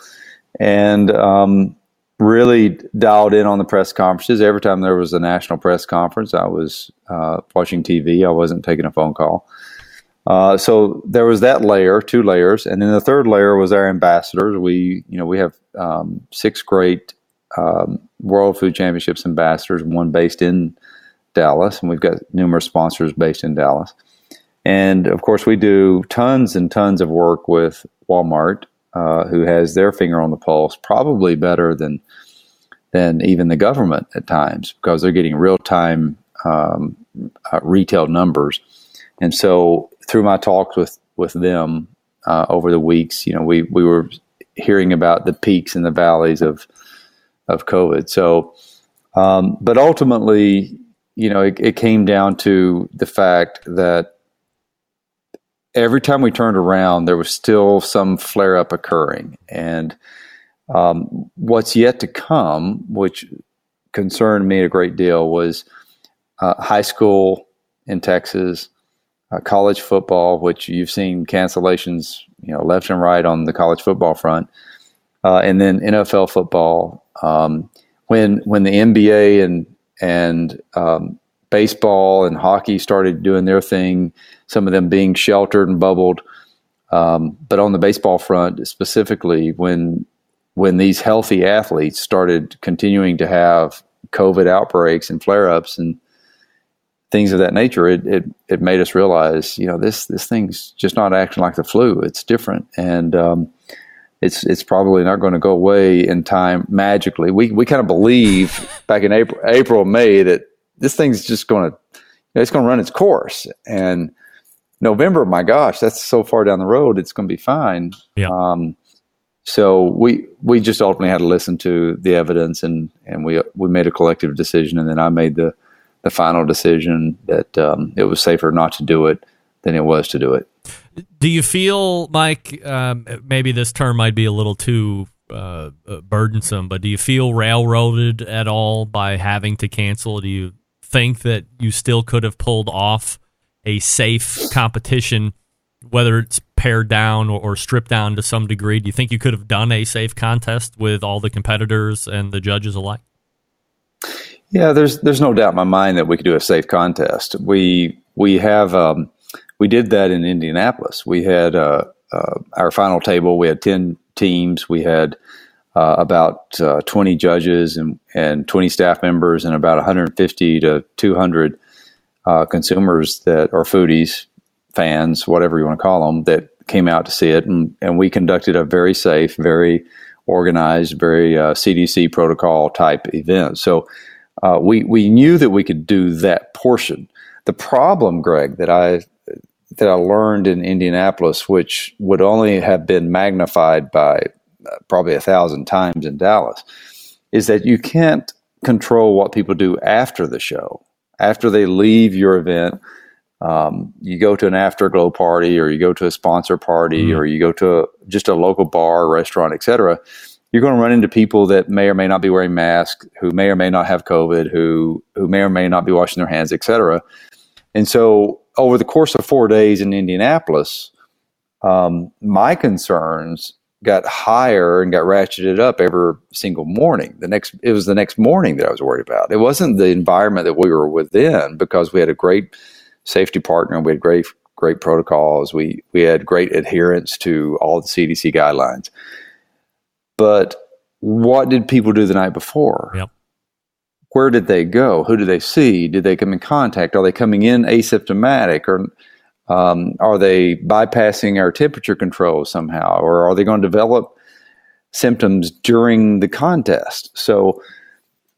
and um, really dialed in on the press conferences. Every time there was a national press conference, I was uh, watching TV. I wasn't taking a phone call. Uh, so there was that layer, two layers, and then the third layer was our ambassadors. We, you know, we have um, six great um, World Food Championships ambassadors, one based in Dallas, and we've got numerous sponsors based in Dallas. And of course, we do tons and tons of work with Walmart, uh, who has their finger on the pulse, probably better than than even the government at times, because they're getting real time um, uh, retail numbers. And so through my talks with with them uh, over the weeks, you know, we we were hearing about the peaks and the valleys of of COVID. So, um, but ultimately, you know, it, it, came down to the fact that every time we turned around, there was still some flare up occurring. And um, what's yet to come, which concerned me a great deal, was uh, high school in Texas, uh, college football, which you've seen cancellations, you know, left and right on the college football front, uh, and then NFL football. Um, when when the NBA and and um, baseball and hockey started doing their thing, some of them being sheltered and bubbled. Um, but on the baseball front, specifically, when when these healthy athletes started continuing to have COVID outbreaks and flare ups and things of that nature, it, it it made us realize, you know, this this thing's just not acting like the flu. It's different, and um, it's it's probably not going to go away in time magically. We we kind of believe back in April, April, May that this thing's just going to, you know, it's going to run its course. And November, my gosh, that's so far down the road. It's going to be fine. Yeah. Um, so we we just ultimately had to listen to the evidence, and and we we made a collective decision, and then I made the the final decision that um, it was safer not to do it than it was to do it. Do you feel, Mike? Um, maybe this term might be a little too uh, uh, burdensome, but do you feel railroaded at all by having to cancel? Do you think that you still could have pulled off a safe competition, whether it's pared down or, or stripped down to some degree? Do you think you could have done a safe contest with all the competitors and the judges alike? Yeah, there's there's no doubt in my mind that we could do a safe contest. We we have um, we did that in Indianapolis. We had uh, uh, our final table. We had ten teams. We had uh, about uh, 20 judges and, and 20 staff members and about 150 to 200 uh, consumers that are foodies, fans, whatever you want to call them, that came out to see it. And, and we conducted a very safe, very organized, very CDC uh, protocol type event. So uh, we, we knew that we could do that portion. The problem, Greg, that I that I learned in Indianapolis, which would only have been magnified by probably a thousand times in Dallas, is that you can't control what people do after the show. After they leave your event, um, you go to an afterglow party, or you go to a sponsor party, mm-hmm. or you go to a, just a local bar, restaurant, etc. You're going to run into people that may or may not be wearing masks, who may or may not have COVID, who who may or may not be washing their hands, etc. And so, over the course of four days in Indianapolis, um, my concerns got higher and got ratcheted up every single morning. The next, it was the next morning that I was worried about. It wasn't the environment that we were within because we had a great safety partner. and We had great, great protocols. We we had great adherence to all the CDC guidelines. But what did people do the night before? Yep. Where did they go? Who did they see? Did they come in contact? Are they coming in asymptomatic or um, are they bypassing our temperature control somehow, or are they going to develop symptoms during the contest? So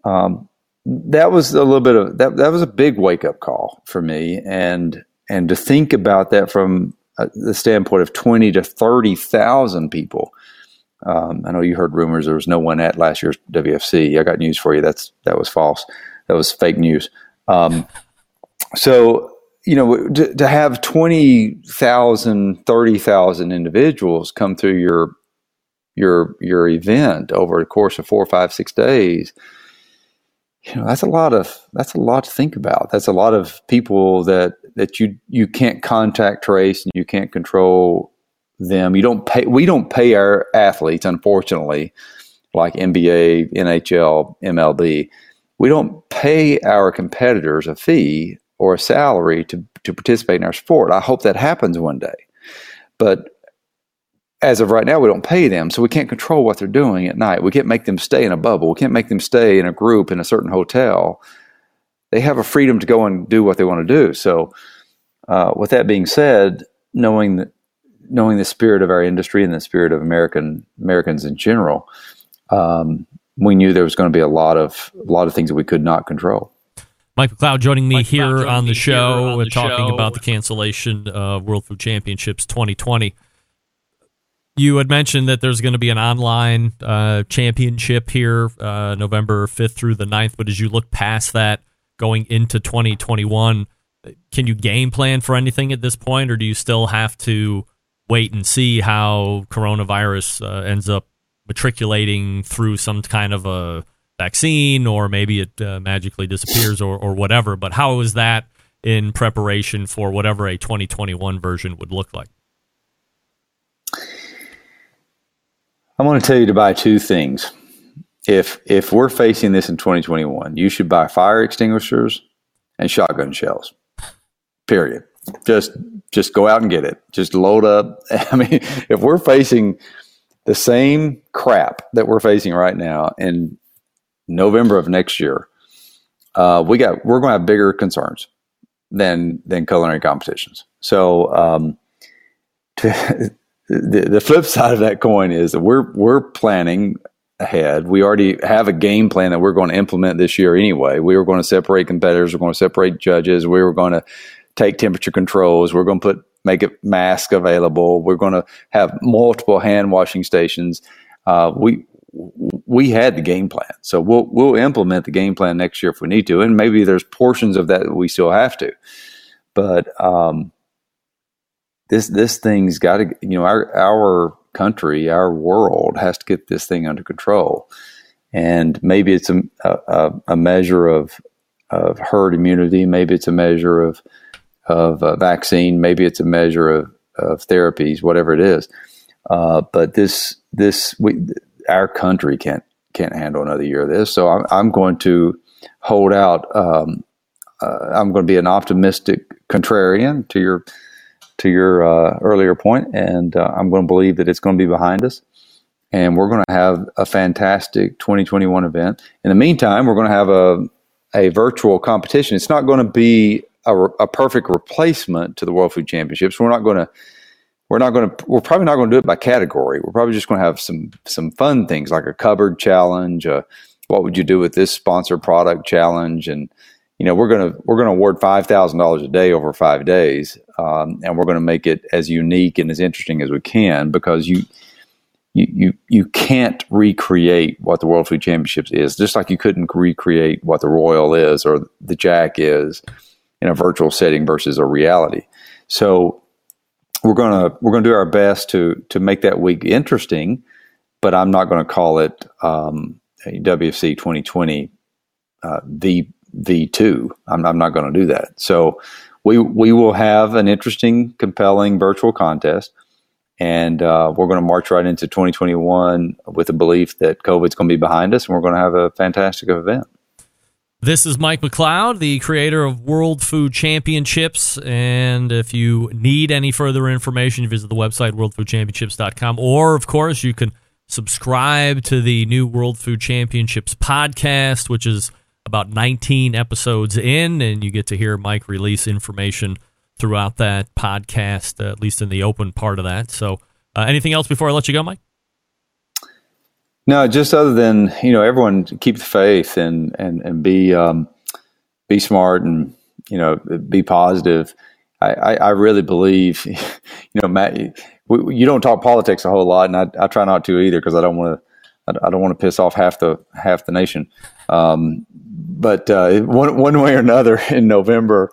um, that was a little bit of that. That was a big wake up call for me, and and to think about that from uh, the standpoint of twenty to thirty thousand people. Um, I know you heard rumors there was no one at last year's WFC. I got news for you. That's that was false. That was fake news. Um, so you know, to, to have 20,000, 30,000 individuals come through your your your event over the course of four, five, six days, you know, that's a lot of that's a lot to think about. That's a lot of people that that you you can't contact trace and you can't control them. You don't pay we don't pay our athletes, unfortunately, like NBA, NHL, MLB. We don't pay our competitors a fee or a salary to, to participate in our sport. I hope that happens one day. But as of right now, we don't pay them, so we can't control what they're doing at night. We can't make them stay in a bubble. We can't make them stay in a group in a certain hotel. They have a freedom to go and do what they want to do. So, uh, with that being said, knowing knowing the spirit of our industry and the spirit of American Americans in general, um, we knew there was going to be a lot of a lot of things that we could not control. Mike McCloud joining me Mike here on the show, on the talking show. about the cancellation of World Food Championships 2020. You had mentioned that there's going to be an online uh, championship here, uh, November 5th through the 9th. But as you look past that, going into 2021, can you game plan for anything at this point, or do you still have to wait and see how coronavirus uh, ends up matriculating through some kind of a vaccine, or maybe it uh, magically disappears, or, or whatever? But how is that in preparation for whatever a 2021 version would look like? I'm going to tell you to buy two things. If if we're facing this in 2021, you should buy fire extinguishers and shotgun shells. Period. Just just go out and get it. Just load up. I mean, if we're facing the same crap that we're facing right now in November of next year, uh, we got we're going to have bigger concerns than than culinary competitions. So um, to, the, the flip side of that coin is that we're we're planning ahead. We already have a game plan that we're going to implement this year anyway. We were going to separate competitors. We're going to separate judges. We were going to take temperature controls. We're going to put make it mask available. We're going to have multiple hand washing stations. Uh, we we had the game plan, so we'll we'll implement the game plan next year if we need to, and maybe there's portions of that, we still have to. But um, this this thing's got to you know our our country our world has to get this thing under control. And maybe it's a, a, a measure of of herd immunity maybe it's a measure of of a vaccine maybe it's a measure of, of therapies whatever it is. Uh, but this this we our country can't can't handle another year of this so I'm, I'm going to hold out um, uh, I'm going to be an optimistic contrarian to your to your uh, earlier point, and uh, I'm going to believe that it's going to be behind us, and we're going to have a fantastic 2021 event. In the meantime, we're going to have a a virtual competition. It's not going to be a, a perfect replacement to the World Food Championships. We're not going to we're not going to we're probably not going to do it by category. We're probably just going to have some some fun things like a cupboard challenge. What would you do with this sponsored product challenge and you know we're going to we're going to award five thousand dollars a day over five days, um, and we're going to make it as unique and as interesting as we can because you. You, you you can't recreate what the World Food Championships is, just like you couldn't recreate what the Royal is or the Jack is in a virtual setting versus a reality. So we're gonna we're gonna do our best to to make that week interesting, but I'm not going to call it um, WFC 2020 uh, the V2. I'm, I'm not going to do that. So we we will have an interesting, compelling virtual contest, and uh, we're going to march right into 2021 with the belief that COVID's going to be behind us, and we're going to have a fantastic event. This is Mike McCloud, the creator of World Food Championships. And if you need any further information, visit the website, worldfoodchampionships.com. Or, of course, you can subscribe to the new World Food Championships podcast, which is about 19 episodes in, and you get to hear Mike release information throughout that podcast, uh, at least in the open part of that. So, uh, anything else before I let you go, Mike? No, just other than you know, everyone keep the faith and and and be um, be smart and you know be positive. I, I, I really believe, you know, Matt. We, you don't talk politics a whole lot, and I, I try not to either because I don't want to. I don't want to piss off half the half the nation. Um, but uh, one one way or another, in November,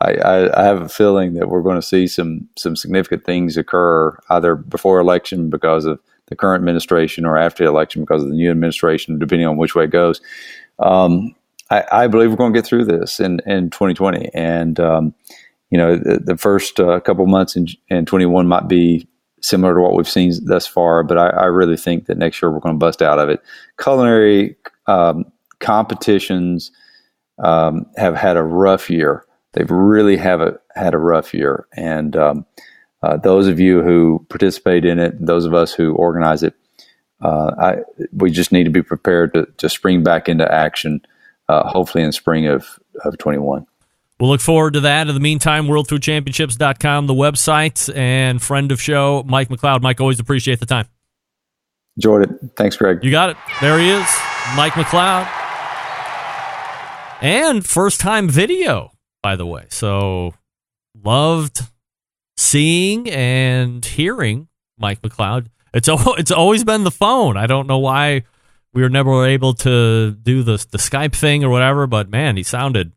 I, I, I, have a feeling that we're going to see some some significant things occur either before election because of the current administration or after the election because of the new administration, depending on which way it goes. Um, I, I, believe we're going to get through this in, in 2020, and um, you know the, the first uh, couple months in, in 21 might be similar to what we've seen thus far, but I, I really think that next year we're going to bust out of it. Culinary um, competitions um, have had a rough year. They've really have a, had a rough year, and um, uh, those of you who participate in it, those of us who organize it, uh, I, we just need to be prepared to, to spring back into action. Uh, hopefully, in spring of of twenty one. We'll look forward to that. In the meantime, worldfoodchampionships.com, the website, and friend of show, Mike McCloud. Mike, always appreciate the time. Enjoyed it. Thanks, Greg. You got it. There he is, Mike McCloud and first time video, by the way. So loved seeing and hearing Mike McCloud. It's it's always been the phone. I don't know why we were never able to do the the Skype thing or whatever, but man, he sounded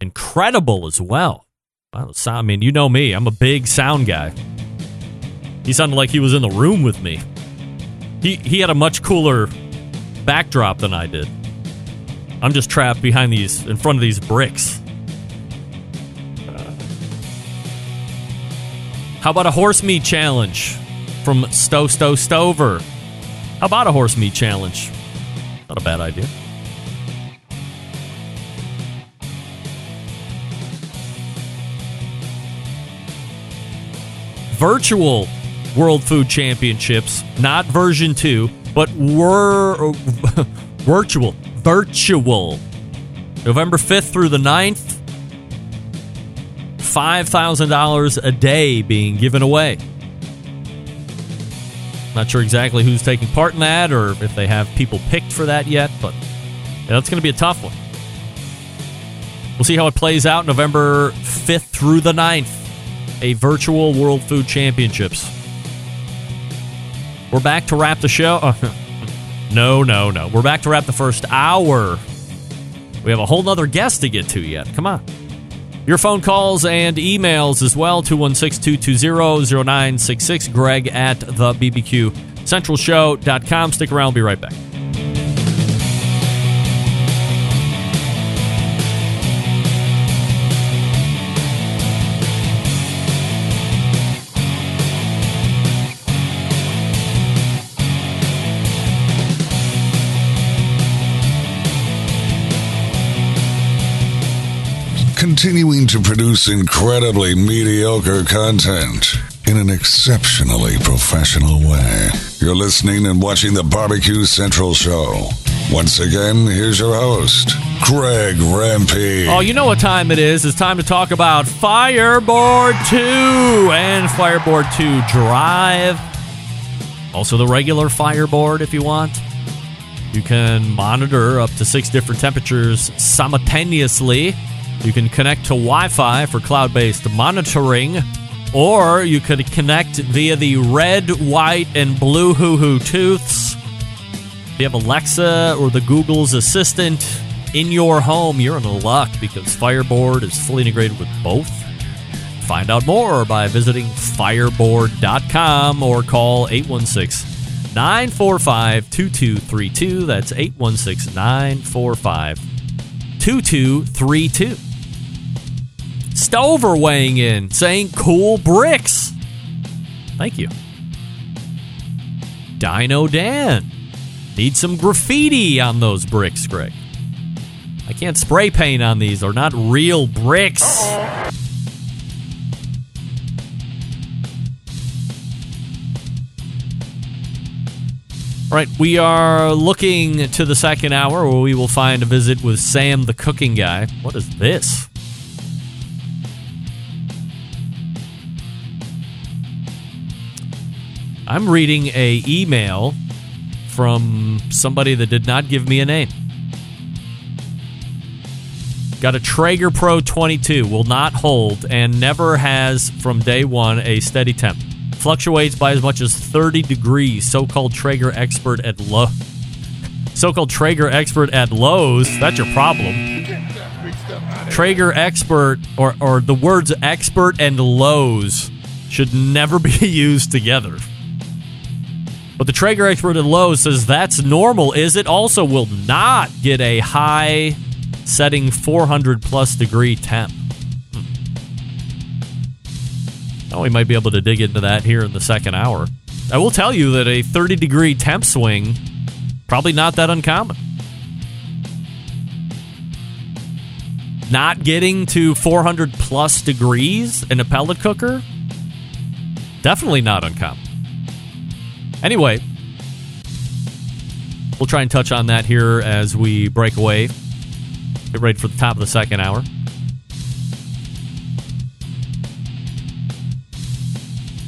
incredible as well. I, mean, you know me. I'm a big sound guy. He sounded like he was in the room with me. He he had a much cooler backdrop than I did. I'm just trapped behind these, in front of these bricks. How about a horse meat challenge from Stow Stow Stover? How about a horse meat challenge? Not a bad idea. Virtual World Food Championships, not version 2, but were virtual. Virtual. November 5th through the 9th. $5,000 a day being given away. Not sure exactly who's taking part in that or if they have people picked for that yet, but yeah, that's going to be a tough one. We'll see how it plays out November 5th through the 9th. A virtual World Food Championships. We're back to wrap the show. no, no, no. We're back to wrap the first hour. We have a whole nother guest to get to yet. Come on. Your phone calls and emails as well 216 220 0966. Greg at the BBQ Centralshow.com. Stick around. We'll be right back. Continuing to produce incredibly mediocre content in an exceptionally professional way. You're listening and watching the Barbecue Central Show. Once again, here's your host, Greg Rempe. Oh, you know what time it is. It's time to talk about Fireboard 2 and Fireboard 2 Drive. Also, the regular Fireboard if you want. You can monitor up to six different temperatures simultaneously. You can connect to Wi Fi for cloud based monitoring, or you could connect via the red, white, and blue hoo hoo tooths. If you have Alexa or the Google's Assistant in your home, you're in luck because Fireboard is fully integrated with both. Find out more by visiting fireboard.com or call 816 945 2232. That's 816 945 2232. Stover weighing in, saying cool bricks. Thank you. Dino Dan. Need some graffiti on those bricks, Greg. I can't spray paint on these. They're not real bricks. All right, we are looking to the second hour where we will find a visit with Sam the cooking guy. What is this? I'm reading a email from somebody that did not give me a name. Got a Traeger Pro 22, will not hold, and never has from day one a steady temp. Fluctuates by as much as 30 degrees. So called Traeger expert at low. So called Traeger expert at Lowe's. That's your problem. Traeger expert, or, or the words expert and Lowe's, should never be used together. But the Traeger expert at Lowe's says that's normal, is it? Also, will not get a high setting 400 plus degree temp. Hmm. Now we might be able to dig into that here in the second hour. I will tell you that a 30 degree temp swing probably not that uncommon. Not getting to 400 plus degrees in a pellet cooker definitely not uncommon. Anyway, we'll try and touch on that here as we break away. Get ready for the top of the second hour.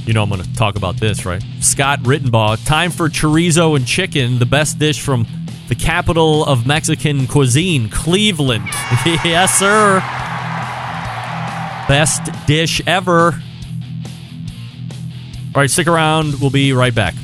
You know I'm going to talk about this, right? Scott Rittenbaugh. Time for chorizo and chicken, the best dish from the capital of Mexican cuisine, Cleveland. yes, sir. Best dish ever. All right, stick around. We'll be right back.